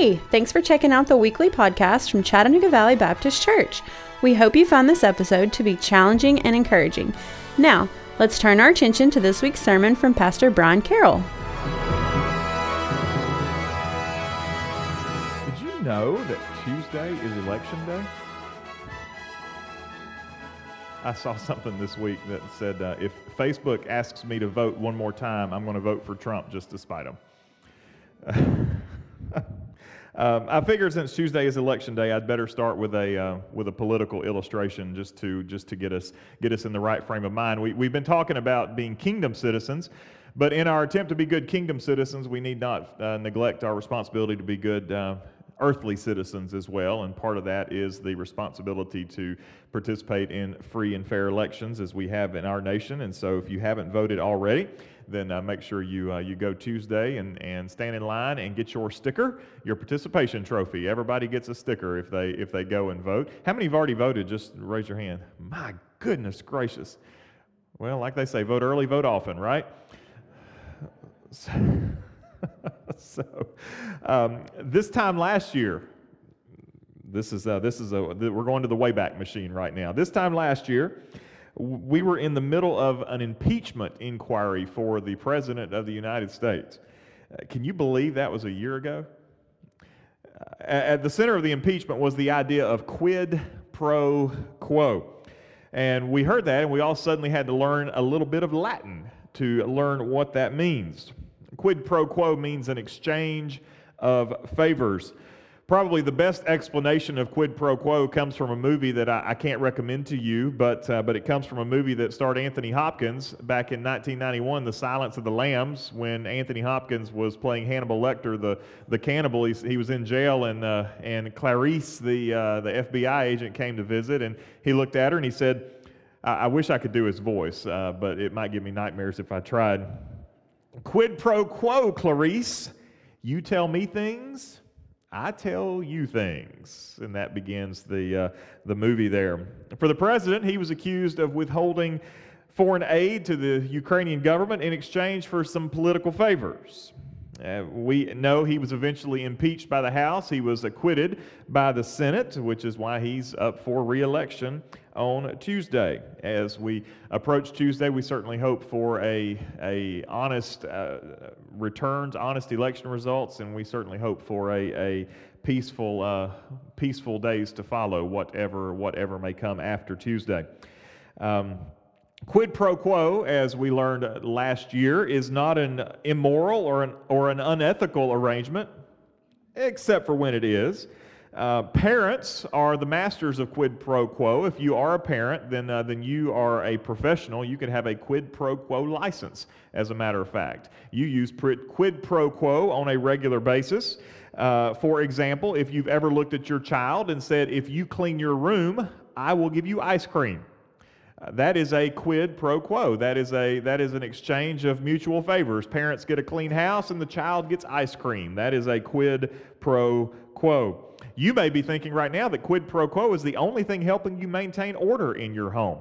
Hey, thanks for checking out the weekly podcast from Chattanooga Valley Baptist Church. We hope you found this episode to be challenging and encouraging. Now, let's turn our attention to this week's sermon from Pastor Brian Carroll. Did you know that Tuesday is election day? I saw something this week that said uh, if Facebook asks me to vote one more time, I'm going to vote for Trump just to spite him. um, I figured since Tuesday is election day, I'd better start with a uh, with a political illustration just to just to get us get us in the right frame of mind. We we've been talking about being kingdom citizens. But in our attempt to be good kingdom citizens, we need not uh, neglect our responsibility to be good uh, earthly citizens as well, and part of that is the responsibility to participate in free and fair elections as we have in our nation. And so, if you haven't voted already, then uh, make sure you uh, you go Tuesday and, and stand in line and get your sticker, your participation trophy. Everybody gets a sticker if they if they go and vote. How many have already voted? Just raise your hand. My goodness gracious. Well, like they say, vote early, vote often, right? So, so um, this time last year, this is, uh, this is a, we're going to the Wayback Machine right now. This time last year, we were in the middle of an impeachment inquiry for the President of the United States. Uh, can you believe that was a year ago? Uh, at the center of the impeachment was the idea of quid pro quo. And we heard that, and we all suddenly had to learn a little bit of Latin to learn what that means. Quid pro quo means an exchange of favors. Probably the best explanation of quid pro quo comes from a movie that I, I can't recommend to you, but, uh, but it comes from a movie that starred Anthony Hopkins back in 1991, The Silence of the Lambs, when Anthony Hopkins was playing Hannibal Lecter, the, the cannibal. He, he was in jail, and, uh, and Clarice, the, uh, the FBI agent, came to visit, and he looked at her and he said, I, I wish I could do his voice, uh, but it might give me nightmares if I tried. Quid pro quo, Clarice. You tell me things, I tell you things. And that begins the, uh, the movie there. For the president, he was accused of withholding foreign aid to the Ukrainian government in exchange for some political favors. Uh, we know he was eventually impeached by the House. He was acquitted by the Senate, which is why he's up for reelection on Tuesday. As we approach Tuesday, we certainly hope for a, a honest uh, returns, honest election results, and we certainly hope for a, a peaceful, uh, peaceful days to follow, whatever, whatever may come after Tuesday. Um, Quid pro quo, as we learned last year, is not an immoral or an, or an unethical arrangement, except for when it is. Uh, parents are the masters of quid pro quo. If you are a parent, then, uh, then you are a professional. You can have a quid pro quo license, as a matter of fact. You use quid pro quo on a regular basis. Uh, for example, if you've ever looked at your child and said, if you clean your room, I will give you ice cream. Uh, that is a quid pro quo. That is, a, that is an exchange of mutual favors. Parents get a clean house and the child gets ice cream. That is a quid pro quo. You may be thinking right now that quid pro quo is the only thing helping you maintain order in your home.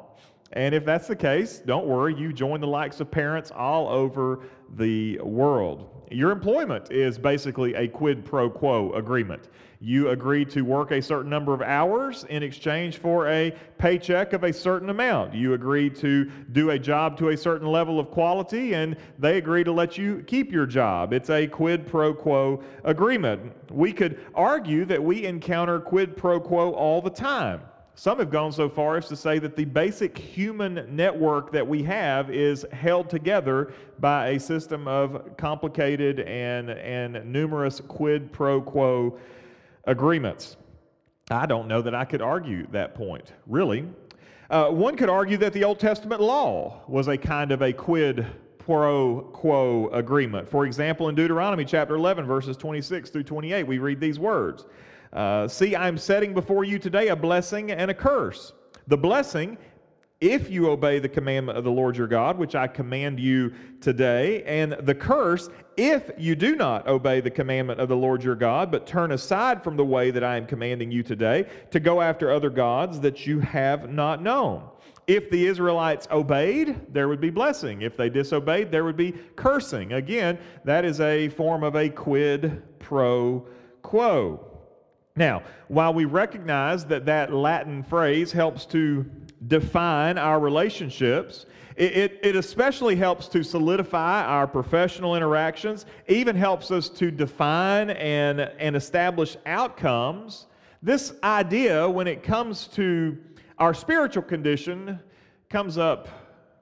And if that's the case, don't worry, you join the likes of parents all over the world. Your employment is basically a quid pro quo agreement. You agree to work a certain number of hours in exchange for a paycheck of a certain amount. You agree to do a job to a certain level of quality, and they agree to let you keep your job. It's a quid pro quo agreement. We could argue that we encounter quid pro quo all the time. Some have gone so far as to say that the basic human network that we have is held together by a system of complicated and, and numerous quid pro quo agreements. I don't know that I could argue that point, really. Uh, one could argue that the Old Testament law was a kind of a quid pro quo agreement. For example, in Deuteronomy chapter 11, verses 26 through 28, we read these words uh, See, I'm setting before you today a blessing and a curse. The blessing if you obey the commandment of the Lord your God, which I command you today, and the curse if you do not obey the commandment of the Lord your God, but turn aside from the way that I am commanding you today to go after other gods that you have not known. If the Israelites obeyed, there would be blessing. If they disobeyed, there would be cursing. Again, that is a form of a quid pro quo. Now, while we recognize that that Latin phrase helps to define our relationships, it, it, it, especially helps to solidify our professional interactions, even helps us to define and, and establish outcomes. This idea, when it comes to our spiritual condition, comes up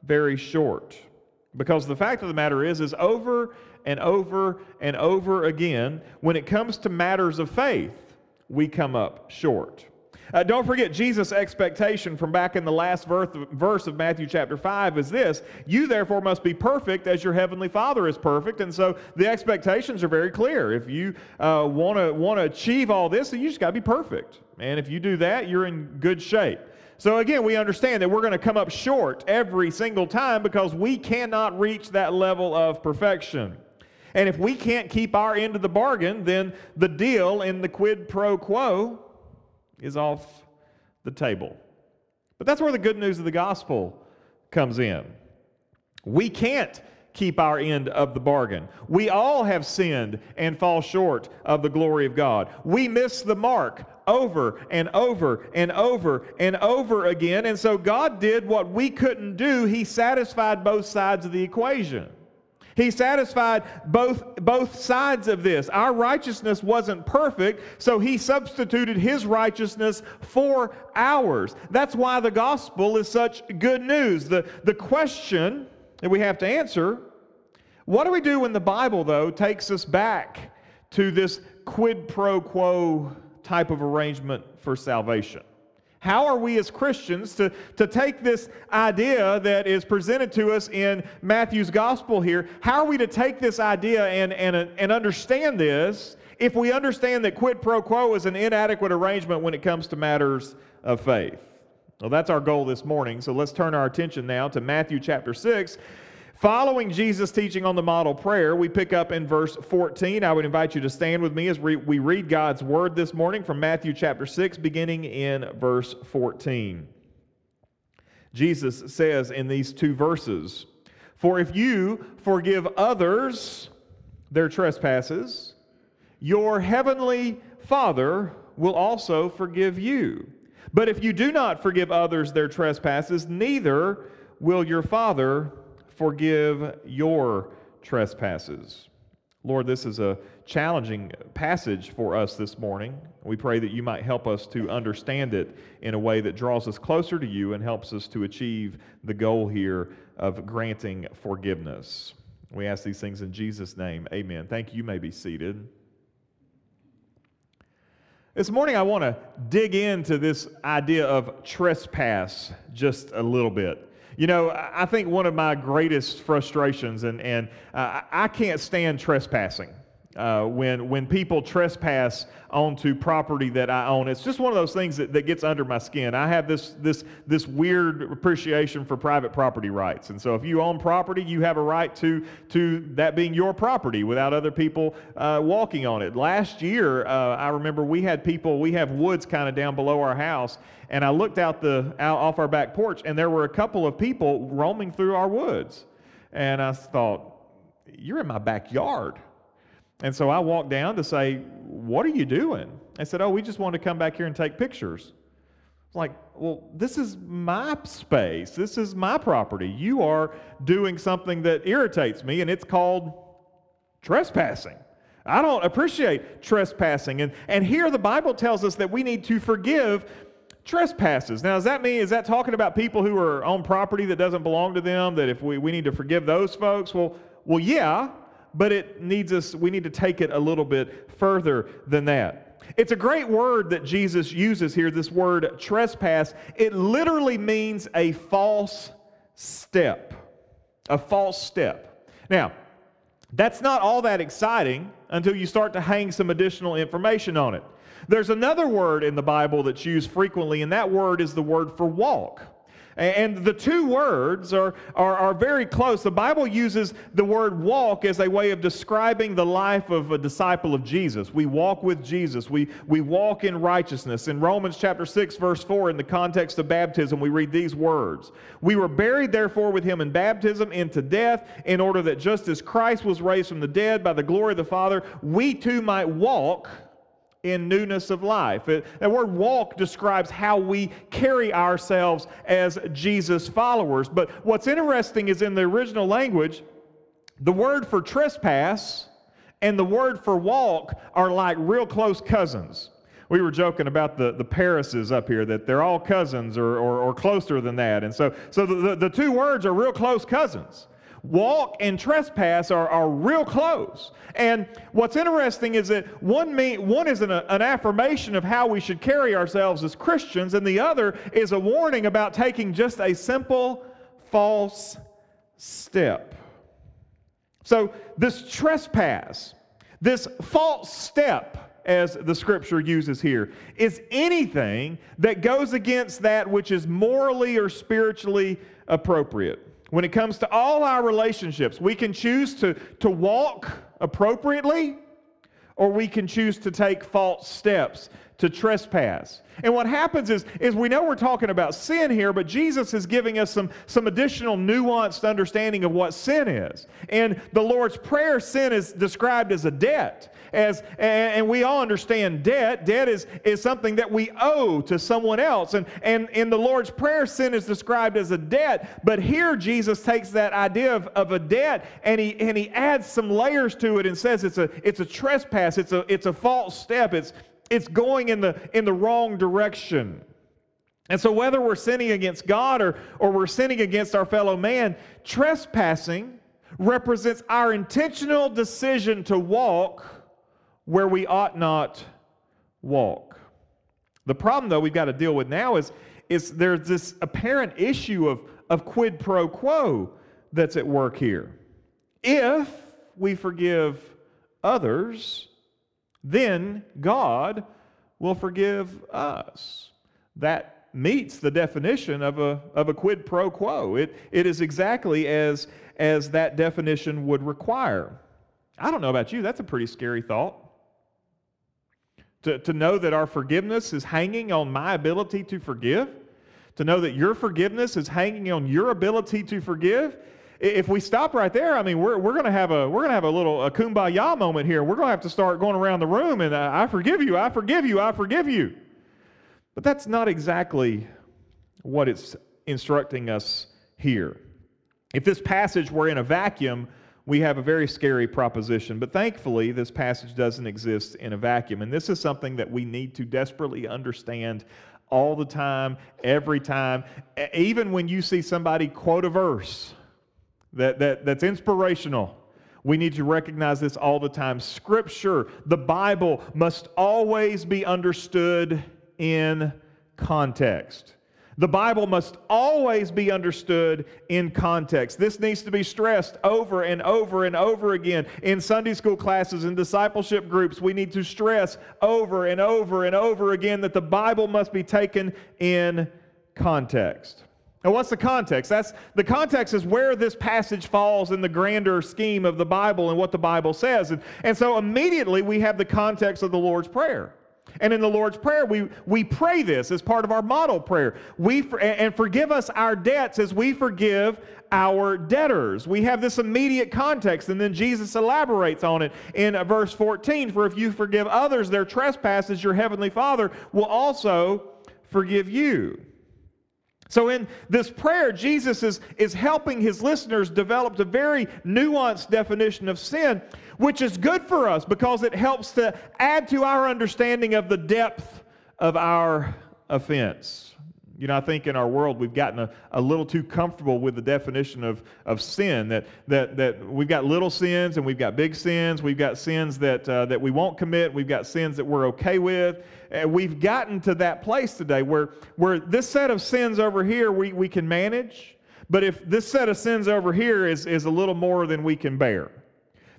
very short. Because the fact of the matter is, is over and over and over again, when it comes to matters of faith, we come up short. Uh, don't forget, Jesus' expectation from back in the last verse, of Matthew chapter 5 is this You therefore must be perfect as your heavenly Father is perfect. And so the expectations are very clear. If you uh, want to want to achieve all this, then you just got to be perfect. And if you do that, you're in good shape. So again, we understand that we're going to come up short every single time because we cannot reach that level of perfection. And if we can't keep our end of the bargain, then the deal in the quid pro quo is off the table. But that's where the good news of the gospel comes in. We can't keep our end of the bargain. We all have sinned and fall short of the glory of God. We miss the mark over and over and over and over again. And so God did what we couldn't do. He satisfied both sides of the equation. He satisfied both, both sides of this. Our righteousness wasn't perfect, so he substituted his righteousness for ours. That's why the gospel is such good news. The, the question that we have to answer what do we do when the Bible, though, takes us back to this quid pro quo type of arrangement for salvation? How are we as Christians to, to take this idea that is presented to us in Matthew's gospel here? How are we to take this idea and, and, and understand this if we understand that quid pro quo is an inadequate arrangement when it comes to matters of faith? Well, that's our goal this morning. So let's turn our attention now to Matthew chapter 6 Following Jesus' teaching on the model prayer, we pick up in verse 14. I would invite you to stand with me as we read God's word this morning from Matthew chapter 6, beginning in verse 14. Jesus says in these two verses, For if you forgive others their trespasses, your heavenly Father will also forgive you. But if you do not forgive others their trespasses, neither will your Father forgive your trespasses. Lord, this is a challenging passage for us this morning. We pray that you might help us to understand it in a way that draws us closer to you and helps us to achieve the goal here of granting forgiveness. We ask these things in Jesus' name. Amen. Thank you. You may be seated. This morning, I want to dig into this idea of trespass just a little bit. You know, I think one of my greatest frustrations, and, and uh, I can't stand trespassing. Uh, when, when people trespass onto property that I own. It's just one of those things that, that gets under my skin. I have this, this, this weird appreciation for private property rights. And so if you own property, you have a right to, to that being your property without other people uh, walking on it. Last year, uh, I remember we had people, we have woods kind of down below our house, and I looked out, the, out off our back porch, and there were a couple of people roaming through our woods. And I thought, you're in my backyard. And so I walked down to say, What are you doing? I said, Oh, we just wanted to come back here and take pictures. It's like, well, this is my space. This is my property. You are doing something that irritates me, and it's called trespassing. I don't appreciate trespassing. And, and here the Bible tells us that we need to forgive trespasses. Now, does that mean, is that talking about people who are on property that doesn't belong to them, that if we, we need to forgive those folks? Well, well, yeah, but it needs us, we need to take it a little bit further than that. It's a great word that Jesus uses here, this word trespass. It literally means a false step. A false step. Now, that's not all that exciting until you start to hang some additional information on it. There's another word in the Bible that's used frequently, and that word is the word for walk. And the two words are, are, are, very close. The Bible uses the word walk as a way of describing the life of a disciple of Jesus. We walk with Jesus, we, we walk in righteousness. In Romans chapter 6, verse 4, in the context of baptism, we read these words We were buried, therefore, with him in baptism into death, in order that just as Christ was raised from the dead by the glory of the Father, we too might walk in newness of life. It, that word walk describes how we carry ourselves as Jesus followers. But what's interesting is in the original language, the word for trespass and the word for walk are like real close cousins. We were joking about the, the Parises up here, that they're all cousins or, or, or closer than that. And so, so the, the, the two words are real close cousins walk and trespass are, are real close. And what's interesting is that one, mean, one is an, an affirmation of how we should carry ourselves as Christians, and the other is a warning about taking just a simple false step. So, this trespass, this false step, as the scripture uses here, is anything that goes against that which is morally or spiritually appropriate. When it comes to all our relationships, we can choose to, to walk appropriately or we can choose to take false steps to trespass. And what happens is, is we know we're talking about sin here, but Jesus is giving us some, some additional nuanced understanding of what sin is. And the Lord's Prayer, sin is described as a debt. As, and we all understand debt. Debt is, is something that we owe to someone else. And, and in the Lord's Prayer, sin is described as a debt. But here, Jesus takes that idea of, of a debt and he, and he adds some layers to it and says it's a, it's a trespass, it's a, it's a false step, it's, it's going in the, in the wrong direction. And so, whether we're sinning against God or, or we're sinning against our fellow man, trespassing represents our intentional decision to walk where we ought not walk. The problem, though, we've got to deal with now is, is there's this apparent issue of, of quid pro quo that's at work here. If we forgive others, then God will forgive us. That meets the definition of a, of a quid pro quo. It, it is exactly as, as that definition would require. I don't know about you, that's a pretty scary thought. To, to know that our forgiveness is hanging on my ability to forgive, to know that your forgiveness is hanging on your ability to forgive, if we stop right there, I mean, we're, we're going to have a we're going to have a little a kumbaya moment here. We're going to have to start going around the room and uh, I forgive you, I forgive you, I forgive you. But that's not exactly what it's instructing us here. If this passage were in a vacuum, we have a very scary proposition. But thankfully, this passage doesn't exist in a vacuum. And this is something that we need to desperately understand all the time, every time. Even when you see somebody quote a verse that, that, that's inspirational. We need to recognize this all the time. Scripture, the Bible, must always be understood in context. The Bible must always be understood in context. This needs to be stressed over and over and over again. In Sunday school classes and discipleship groups, we need to stress over and over and over again that the Bible must be taken in context. And what's the context? That's the context is where this passage falls in the grander scheme of the Bible and what the Bible says. And, and so immediately we have the context of the Lord's Prayer. And in the Lord's Prayer, we, we pray this as part of our model prayer. We and forgive us our debts as we forgive our debtors. We have this immediate context, and then Jesus elaborates on it in uh, verse 14. For if you forgive others their trespasses, your heavenly Father will also forgive you. So, in this prayer, Jesus is, is helping his listeners develop a very nuanced definition of sin, which is good for us because it helps to add to our understanding of the depth of our offense. You know, I think in our world we've gotten a, a little too comfortable with the definition of, of sin, that, that, that we've got little sins and we've got big sins. We've got sins that, uh, that we won't commit. We've got sins that we're okay with. And we've gotten to that place today where, where this set of sins over here we, we can manage, but if this set of sins over here is, is a little more than we can bear.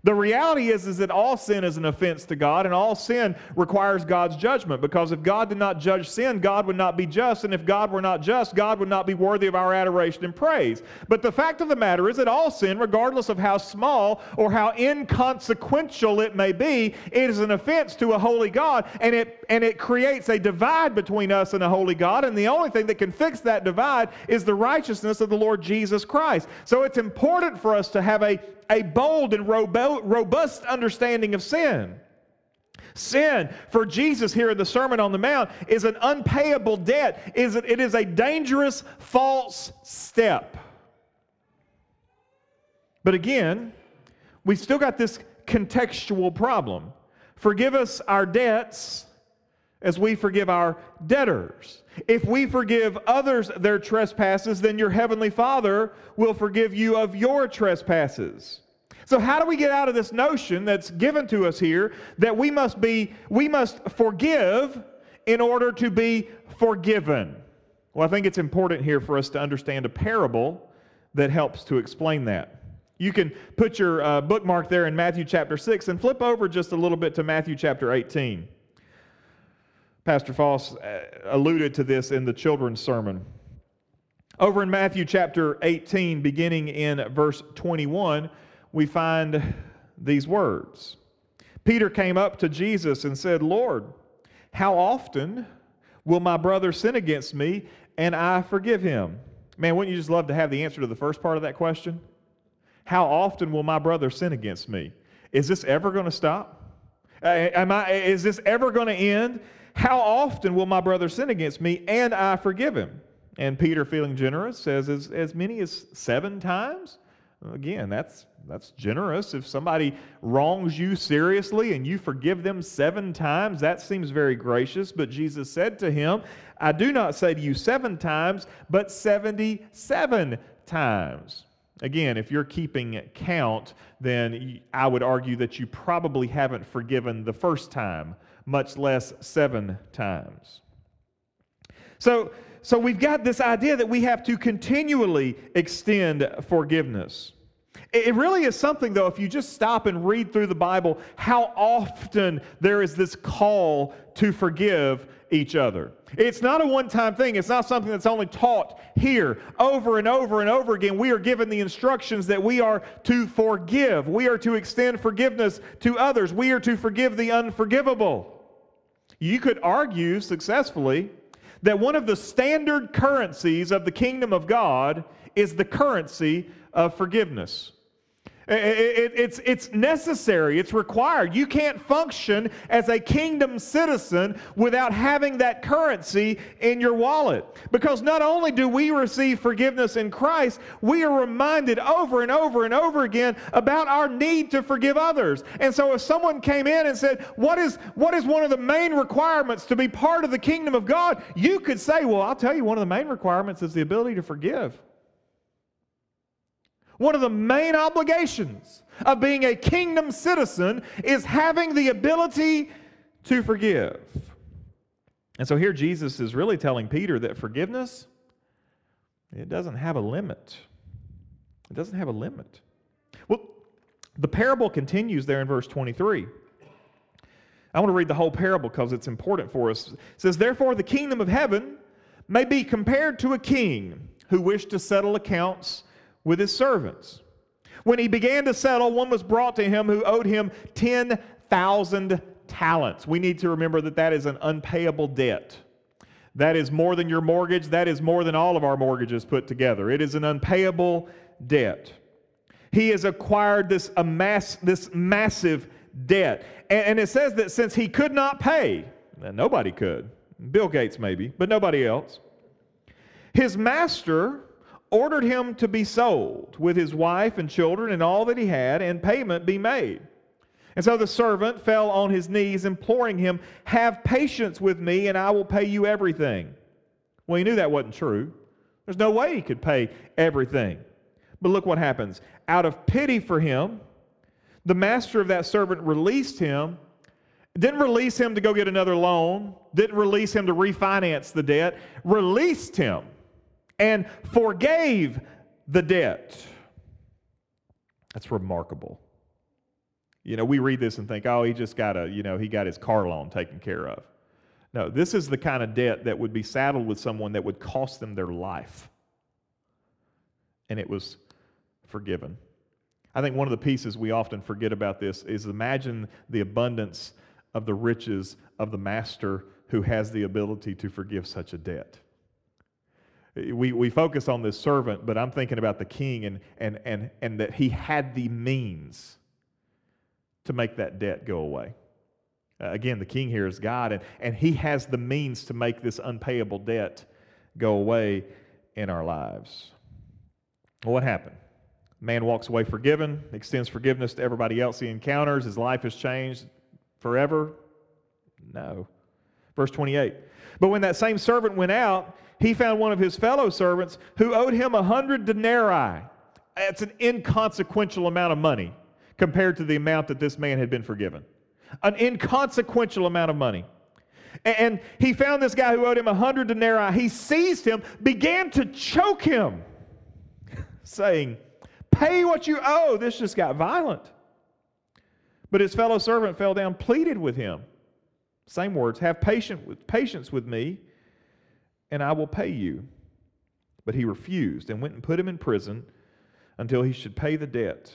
The reality is, is that all sin is an offense to God, and all sin requires God's judgment. Because if God did not judge sin, God would not be just. And if God were not just, God would not be worthy of our adoration and praise. But the fact of the matter is that all sin, regardless of how small or how inconsequential it may be, it is an offense to a holy God, and it, and it creates a divide between us and a holy God. And the only thing that can fix that divide is the righteousness of the Lord Jesus Christ. So it's important for us to have a a bold and robust understanding of sin. Sin for Jesus here in the Sermon on the Mount is an unpayable debt. Is it, is a dangerous false step. But again, we've still got this contextual problem. Forgive us our debts as we forgive our debtors. If we forgive others their trespasses, then your heavenly Father will forgive you of your trespasses. So how do we get out of this notion that's given to us here that we must be we must forgive in order to be forgiven? Well, I think it's important here for us to understand a parable that helps to explain that. You can put your uh, bookmark there in Matthew chapter 6 and flip over just a little bit to Matthew chapter 18. Pastor Foss uh, alluded to this in the children's sermon. Over in Matthew chapter 18, beginning in verse 21, we find these words Peter came up to Jesus and said, Lord, how often will my brother sin against me and I forgive him? Man, wouldn't you just love to have the answer to the first part of that question? How often will my brother sin against me? Is this ever going to stop? Am I, is this ever going to end? How often will my brother sin against me and I forgive him? And Peter, feeling generous, says, as, as many as seven times? Again, that's, that's generous. If somebody wrongs you seriously and you forgive them seven times, that seems very gracious. But Jesus said to him, I do not say to you seven times, but 77 times. Again, if you're keeping count, then I would argue that you probably haven't forgiven the first time much less seven times. So, so we've got this idea that we have to continually extend forgiveness. It really is something, though, if you just stop and read through the Bible, how often there is this call to forgive each other. It's not a one time thing, it's not something that's only taught here. Over and over and over again, we are given the instructions that we are to forgive, we are to extend forgiveness to others, we are to forgive the unforgivable. You could argue successfully that one of the standard currencies of the kingdom of God is the currency of forgiveness. It's, it's necessary, it's required. You can't function as a kingdom citizen without having that currency in your wallet. Because not only do we receive forgiveness in Christ, we are reminded over and over and over again about our need to forgive others. And so if someone came in and said, What is, what is one of the main requirements to be part of the kingdom of God? You could say, Well, I'll tell you, one of the main requirements is the ability to forgive. One of the main obligations of being a kingdom citizen is having the ability to forgive. And so here Jesus is really telling Peter that forgiveness it doesn't have a limit. It doesn't have a limit. Well, the parable continues there in verse 23. I want to read the whole parable because it's important for us. It says, Therefore, the kingdom of heaven may be compared to a king who wished to settle accounts with his servants. When he began to settle, one was brought to him who owed him 10,000 talents. We need to remember that that is an unpayable debt. That is more than your mortgage. That is more than all of our mortgages put together. It is an unpayable debt. He has acquired this, amass, this massive debt. And, and it says that since he could not pay, nobody could, Bill Gates maybe, but nobody else, his master ordered him to be sold with his wife and children and all that he had, and payment be made. And so the servant fell on his knees, imploring him, Have patience with me, and I will pay you everything. Well, he knew that wasn't true. There's no way he could pay everything. But look what happens. Out of pity for him, the master of that servant released him. Didn't release him to go get another loan, didn't release him to refinance the debt, released him and forgave the debt. That's remarkable. You know, we read this and think, oh, he just got a, you know, he got his car loan taken care of. No, this is the kind of debt that would be saddled with someone that would cost them their life. And it was forgiven. I think one of the pieces we often forget about this is imagine the abundance of the riches of the master who has the ability to forgive such a debt we, we focus on this servant, but I'm thinking about the king and, and, and, and that he had the means to make that debt go away. Uh, again, the king here is God, and, and he has the means to make this unpayable debt go away in our lives. Well, what happened? Man walks away forgiven, extends forgiveness to everybody else he encounters. His life has changed forever? No. Verse 28. But when that same servant went out, he found one of his fellow servants who owed him a hundred denarii. That's an inconsequential amount of money compared to the amount that this man had been forgiven. An inconsequential amount of money. And he found this guy who owed him a hundred denarii. He seized him, began to choke him, saying, Pay what you owe. This just got violent. But his fellow servant fell down, pleaded with him. Same words, have patience with, patience with me, and I will pay you. But he refused and went and put him in prison until he should pay the debt.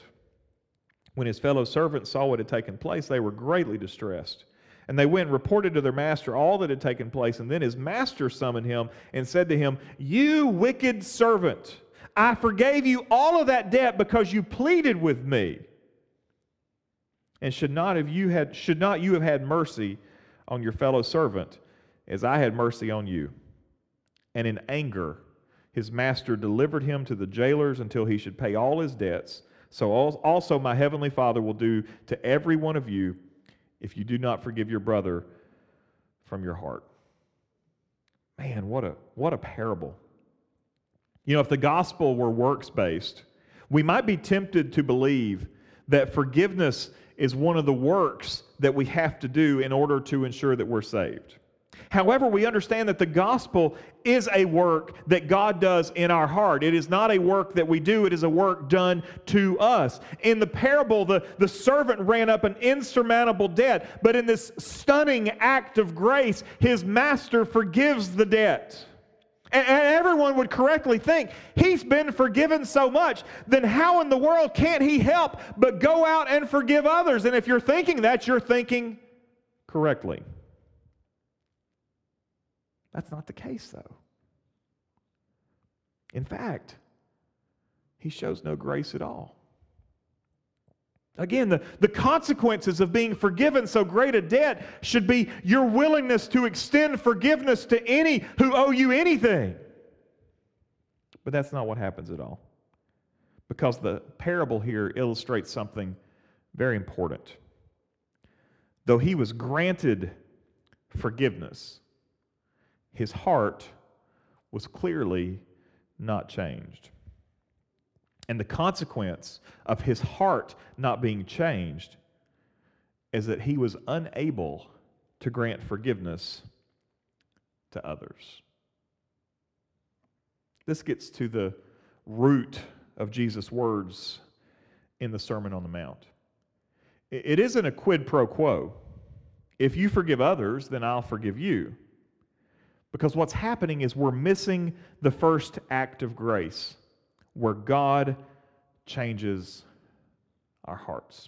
When his fellow servants saw what had taken place, they were greatly distressed. And they went and reported to their master all that had taken place. And then his master summoned him and said to him, You wicked servant, I forgave you all of that debt because you pleaded with me. And should not have you had should not you have had mercy on your fellow servant as I had mercy on you? And in anger, his master delivered him to the jailers until he should pay all his debts. So also my heavenly Father will do to every one of you if you do not forgive your brother from your heart. Man, what a what a parable. You know, if the gospel were works based, we might be tempted to believe that forgiveness is one of the works that we have to do in order to ensure that we're saved. However, we understand that the gospel is a work that God does in our heart. It is not a work that we do, it is a work done to us. In the parable, the, the servant ran up an insurmountable debt, but in this stunning act of grace, his master forgives the debt. And, everyone would correctly think, he's been forgiven so much, then how in the world can't he help but go out and forgive others? And if you're thinking that, you're thinking correctly. That's not the case, though. In fact, he shows no grace at all. Again, the, the consequences of being forgiven so great a debt should be your willingness to extend forgiveness to any who owe you anything. But that's not what happens at all. Because the parable here illustrates something very important. Though he was granted forgiveness, his heart was clearly not changed. And the consequence of his heart not being changed is that he was unable to grant forgiveness to others. This gets to the root of Jesus' words in the Sermon on the Mount. It isn't a quid pro quo. If you forgive others, then I'll forgive you. Because what's happening is we're missing the first act of grace where God changes our hearts.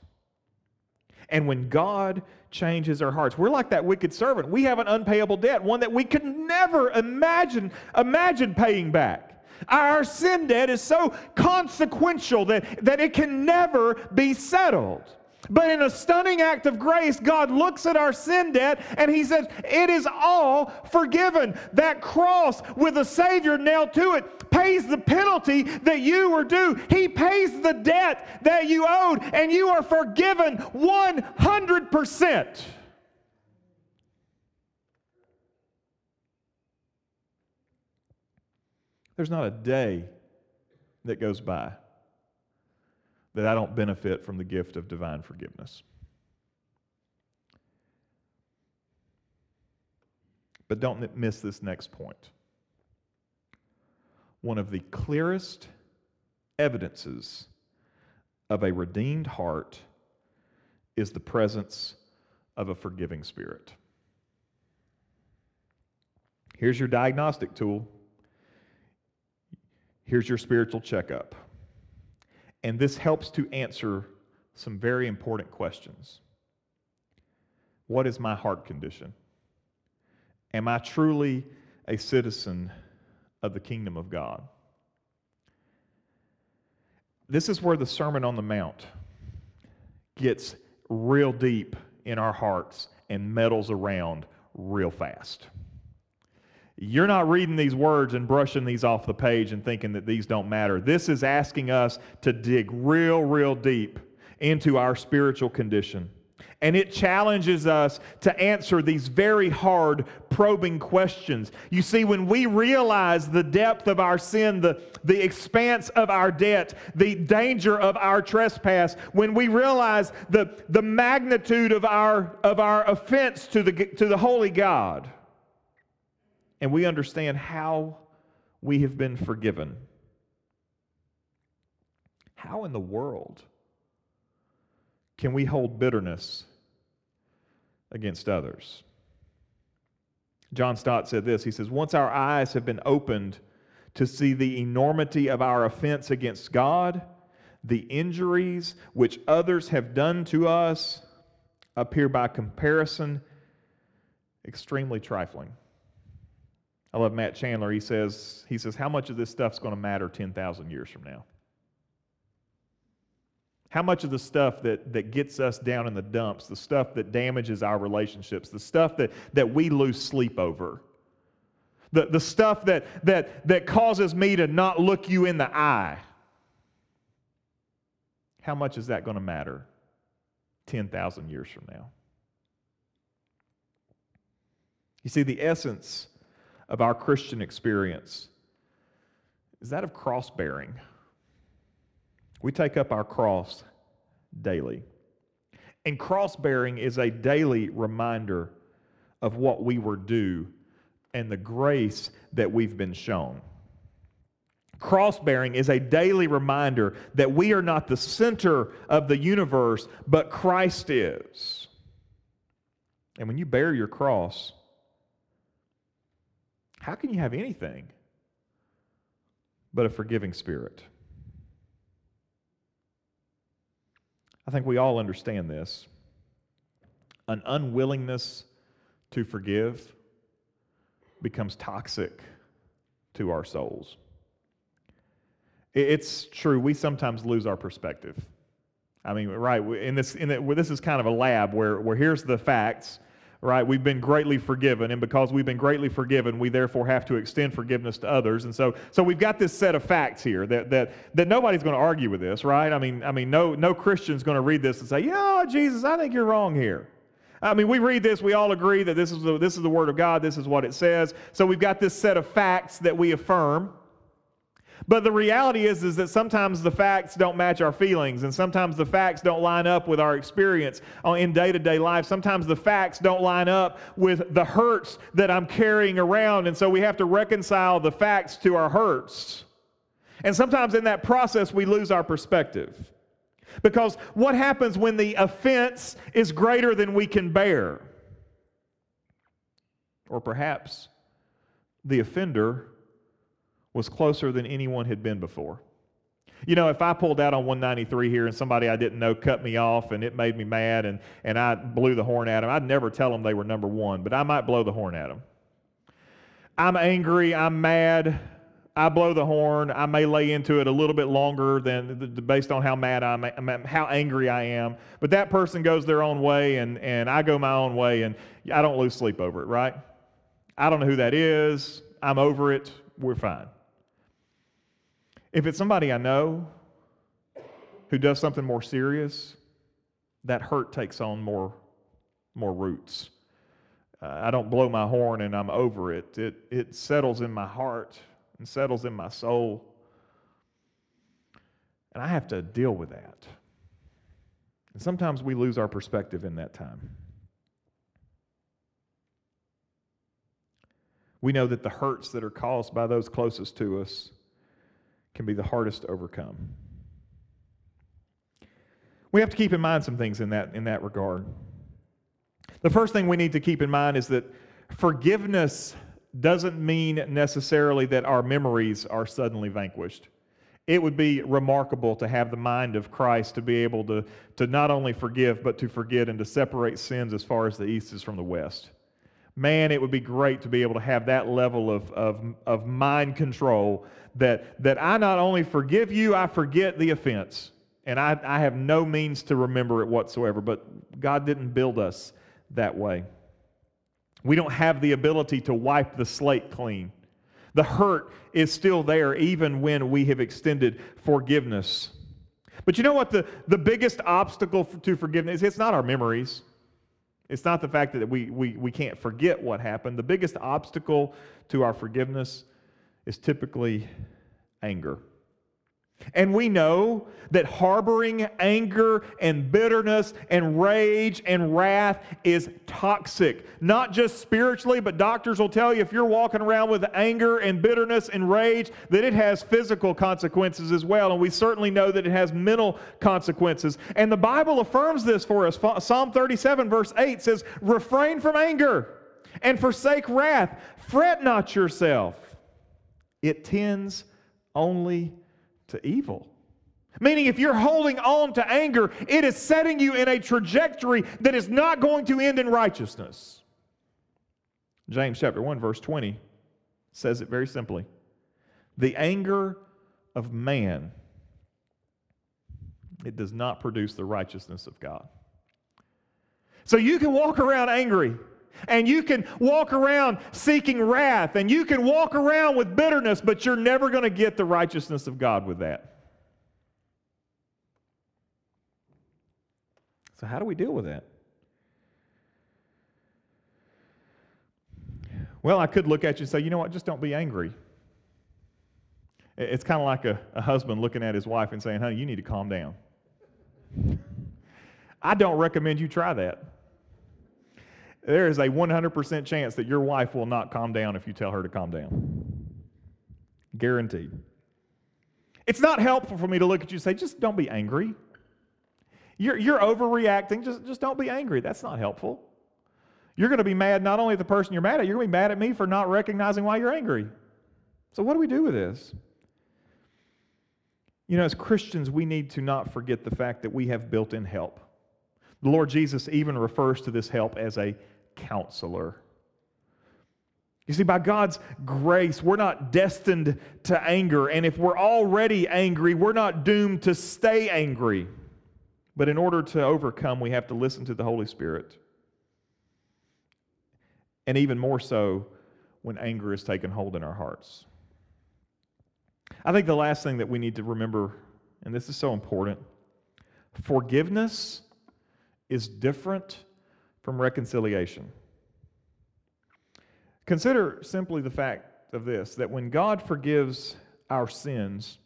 And when God changes our hearts, we're like that wicked servant. We have an unpayable debt, one that we could never imagine imagine paying back. Our sin debt is so consequential that, that it can never be settled. But in a stunning act of grace, God looks at our sin debt and He says, It is all forgiven. That cross with a Savior nailed to it pays the penalty that you were due. He pays the debt that you owed, and you are forgiven 100%. There's not a day that goes by that I don't benefit from the gift of divine forgiveness. But don't miss this next point. One of the clearest evidences of a redeemed heart is the presence of a forgiving spirit. Here's your diagnostic tool. Here's your spiritual checkup. And this helps to answer some very important questions. What is my heart condition? Am I truly a citizen of the kingdom of God? This is where the Sermon on the Mount gets real deep in our hearts and meddles around real fast. You're not reading these words and brushing these off the page and thinking that these don't matter. This is asking us to dig real, real deep into our spiritual condition. And it challenges us to answer these very hard, probing questions. You see, when we realize the depth of our sin, the, the expanse of our debt, the danger of our trespass, when we realize the, the magnitude of our, of our offense to the, to the holy God, and we understand how we have been forgiven, how in the world? can we hold bitterness against others? John Stott said this He says, Once our eyes have been opened to see the enormity of our offense against God, the injuries which others have done to us appear by comparison extremely trifling. I love Matt Chandler. He says, he says, How much of this stuff's going to matter 10,000 years from now? How much of the stuff that, that gets us down in the dumps, the stuff that damages our relationships, the stuff that, that we lose sleep over, the, the stuff that, that, that causes me to not look you in the eye, how much is that going to matter 10,000 years from now? You see, the essence of our Christian experience is that of cross bearing. We take up our cross daily. And cross bearing is a daily reminder of what we were due and the grace that we've been shown. Cross bearing is a daily reminder that we are not the center of the universe, but Christ is. And when you bear your cross, how can you have anything but a forgiving spirit? I think we all understand this. An unwillingness to forgive becomes toxic to our souls. It's true, we sometimes lose our perspective. I mean, right, in this, in the, this is kind of a lab where, where here's the facts, right? We've been greatly forgiven, and because we've been greatly forgiven, we therefore have to extend forgiveness to others. And so, so we've got this set of facts here that, that, that nobody's going to argue with this, right? I mean, I mean, no, no Christian's going to read this and say, yeah, Jesus, I think you're wrong here. I mean, we read this, we all agree that this is, the, this is the Word of God, this is what it says. So we've got this set of facts that we affirm. But the reality is, is that sometimes the facts don't match our feelings, and sometimes the facts don't line up with our experience uh, in day to day life. Sometimes the facts don't line up with the hurts that I'm carrying around, and so we have to reconcile the facts to our hurts. And sometimes in that process, we lose our perspective. Because what happens when the offense is greater than we can bear? Or perhaps the offender was closer than anyone had been before. You know, if I pulled out on 193 here and somebody I didn't know cut me off and it made me mad and, and I blew the horn at them, I'd never tell them they were number one, but I might blow the horn at them. I'm angry, I'm mad, I blow the horn. I may lay into it a little bit longer than based on how mad I'm, how angry I am. But that person goes their own way, and, and I go my own way, and I don't lose sleep over it, right? I don't know who that is. I'm over it. We're fine. If it's somebody I know who does something more serious, that hurt takes on more, more roots. Uh, I don't blow my horn and I'm over it. It, it settles in my heart and settles in my soul. And I have to deal with that. And sometimes we lose our perspective in that time. We know that the hurts that are caused by those closest to us can be the hardest to overcome. We have to keep in mind some things in that, in that regard. The first thing we need to keep in mind is that forgiveness doesn't mean necessarily that our memories are suddenly vanquished. It would be remarkable to have the mind of Christ to be able to, to not only forgive, but to forget and to separate sins as far as the east is from the west. Man, it would be great to be able to have that level of, of, of mind control that, that I not only forgive you, I forget the offense. And I, I have no means to remember it whatsoever. But God didn't build us that way. We don't have the ability to wipe the slate clean. The hurt is still there even when we have extended forgiveness. But you know what? The, the biggest obstacle to forgiveness, is it's not our memories. It's not the fact that we, we, we can't forget what happened. The biggest obstacle to our forgiveness is typically anger. And we know that harboring anger and bitterness and rage and wrath is toxic. Not just spiritually, but doctors will tell you if you're walking around with anger and bitterness and rage, that it has physical consequences as well. And we certainly know that it has mental consequences. And the Bible affirms this for us. Psalm 37, verse 8 says, Refrain from anger and forsake wrath. Fret not yourself. It tends only to evil. Meaning, if you're holding on to anger, it is setting you in a trajectory that is not going to end in righteousness. James chapter 1, verse 20 says it very simply The anger of man, it does not produce the righteousness of God. So you can walk around angry. And you can walk around seeking wrath, and you can walk around with bitterness, but you're never going to get the righteousness of God with that. So, how do we deal with that? Well, I could look at you and say, you know what, just don't be angry. It's kind of like a, a husband looking at his wife and saying, honey, you need to calm down. I don't recommend you try that there is a 100% chance that your wife will not calm down if you tell her to calm down. Guaranteed. It's not helpful for me to look at you and say, just don't be angry. You're, you're overreacting. Just, just don't be angry. That's not helpful. You're going to be mad not only at the person you're mad at, you're going to be mad at me for not recognizing why you're angry. So, what do we do with this? You know, as Christians, we need to not forget the fact that we have built in help. The Lord Jesus even refers to this help as a counselor. You see, by God's grace, we're not destined to anger. And if we're already angry, we're not doomed to stay angry. But in order to overcome, we have to listen to the Holy Spirit. And even more so when anger is taken hold in our hearts. I think the last thing that we need to remember, and this is so important forgiveness is different from reconciliation. Consider simply the fact of this that when God forgives our sins,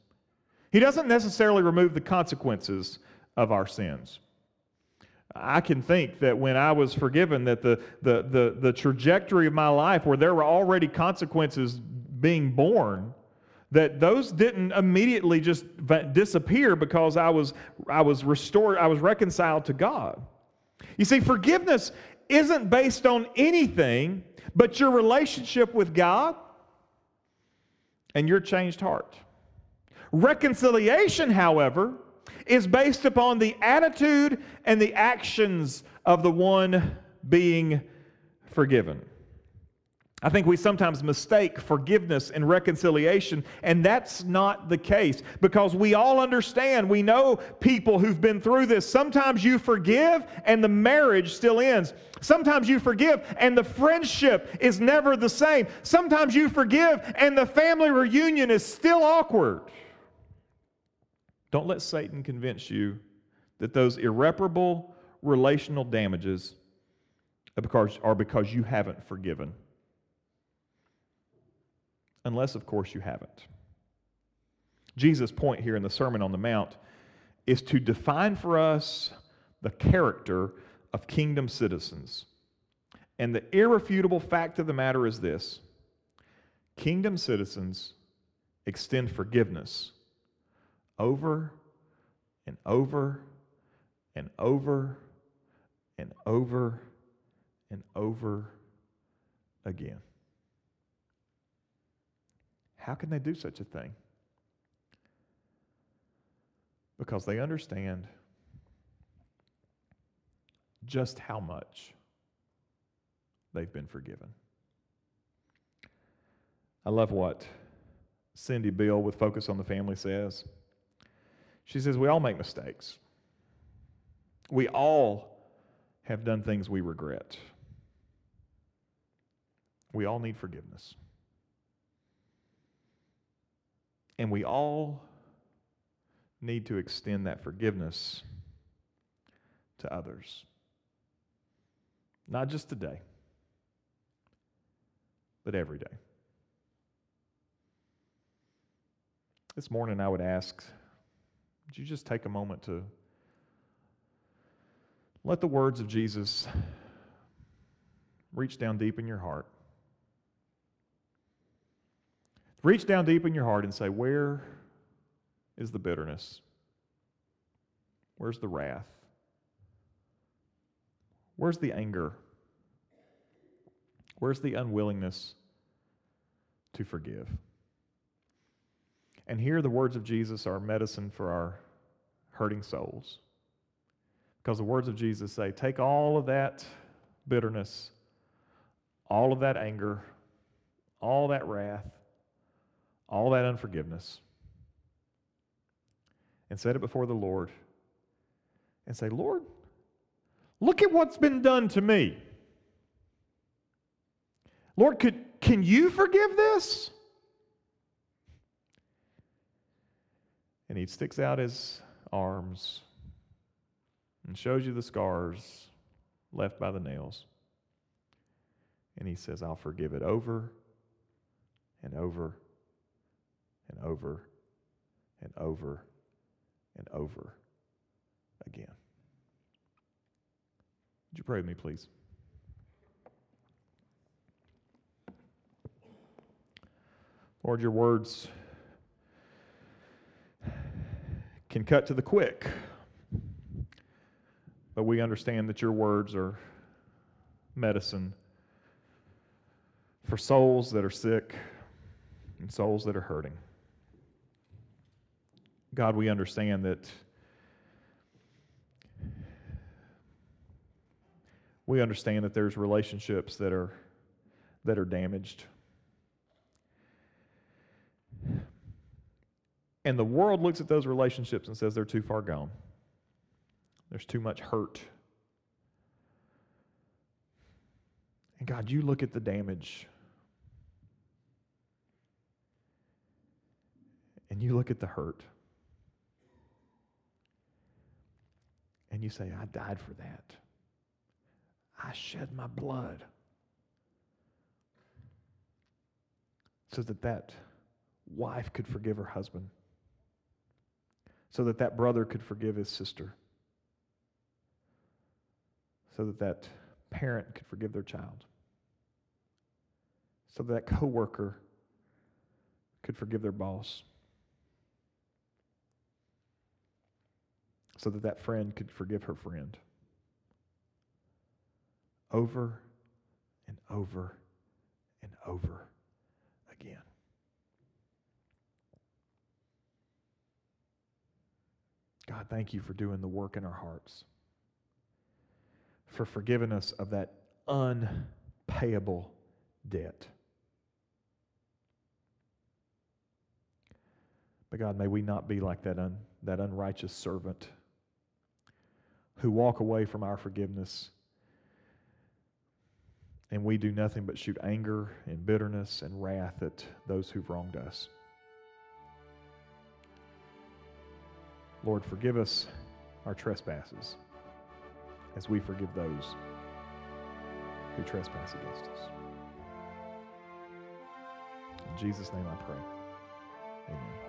He doesn't necessarily remove the consequences of our sins. I can think that when I was forgiven, that the, the, the, the trajectory of my life, where there were already consequences being borne, that those didn't immediately just disappear because I was, I was restored, I was reconciled to God. You see, forgiveness isn't based on anything but your relationship with God and your changed heart. Reconciliation, however, is based upon the attitude and the actions of the one being forgiven. I think we sometimes mistake forgiveness and reconciliation, and that's not the case because we all understand, we know people who've been through this. Sometimes you forgive and the marriage still ends. Sometimes you forgive and the friendship is never the same. Sometimes you forgive and the family reunion is still awkward. Don't let Satan convince you that those irreparable relational damages are because, are because you haven't forgiven unless, of course, you haven't. Jesus' point here in the Sermon on the Mount is to define for us the character of kingdom citizens. And the irrefutable fact of the matter is this kingdom citizens extend forgiveness over and over and over and over and over again. How can they do such a thing? Because they understand just how much they've been forgiven. I love what Cindy Bill with Focus on the Family says. She says, We all make mistakes. We all have done things we regret. We all need forgiveness. And we all need to extend that forgiveness to others. Not just today, but every day. This morning, I would ask would you just take a moment to let the words of Jesus reach down deep in your heart? Reach down deep in your heart and say, Where is the bitterness? Where's the wrath? Where's the anger? Where's the unwillingness to forgive? And here the words of Jesus are medicine for our hurting souls. Because the words of Jesus say, take all of that bitterness, all of that anger, all that wrath, all that unforgiveness, and set it before the Lord and say, Lord, look at what's been done to me. Lord, could, can you forgive this? And he sticks out his arms and shows you the scars left by the nails. And he says, I'll forgive it over and over and over and over and over again. Would you pray with me, please? Lord, your words can cut to the quick. But we understand that your words are medicine for souls that are sick and souls that are hurting. God, we understand that we understand that there's relationships that are that are damaged. And the world looks at those relationships and says they're too far gone. There's too much hurt. And God, you look at the damage. And you look at the hurt. And you say, I died for that. I shed my blood. So that that wife could forgive her husband. So that that brother could forgive his sister, so that that parent could forgive their child, so that that coworker could forgive their boss, so that that friend could forgive her friend. Over and over and over again. God, thank you for doing the work in our hearts, for forgiving us of that unpayable debt. But God, may we not be like that, un, that unrighteous servant who walk away from our forgiveness and we do nothing but shoot anger and bitterness and wrath at those who've wronged us. Lord, forgive us our trespasses as we forgive those who trespass against us. In Jesus' name I pray. Amen.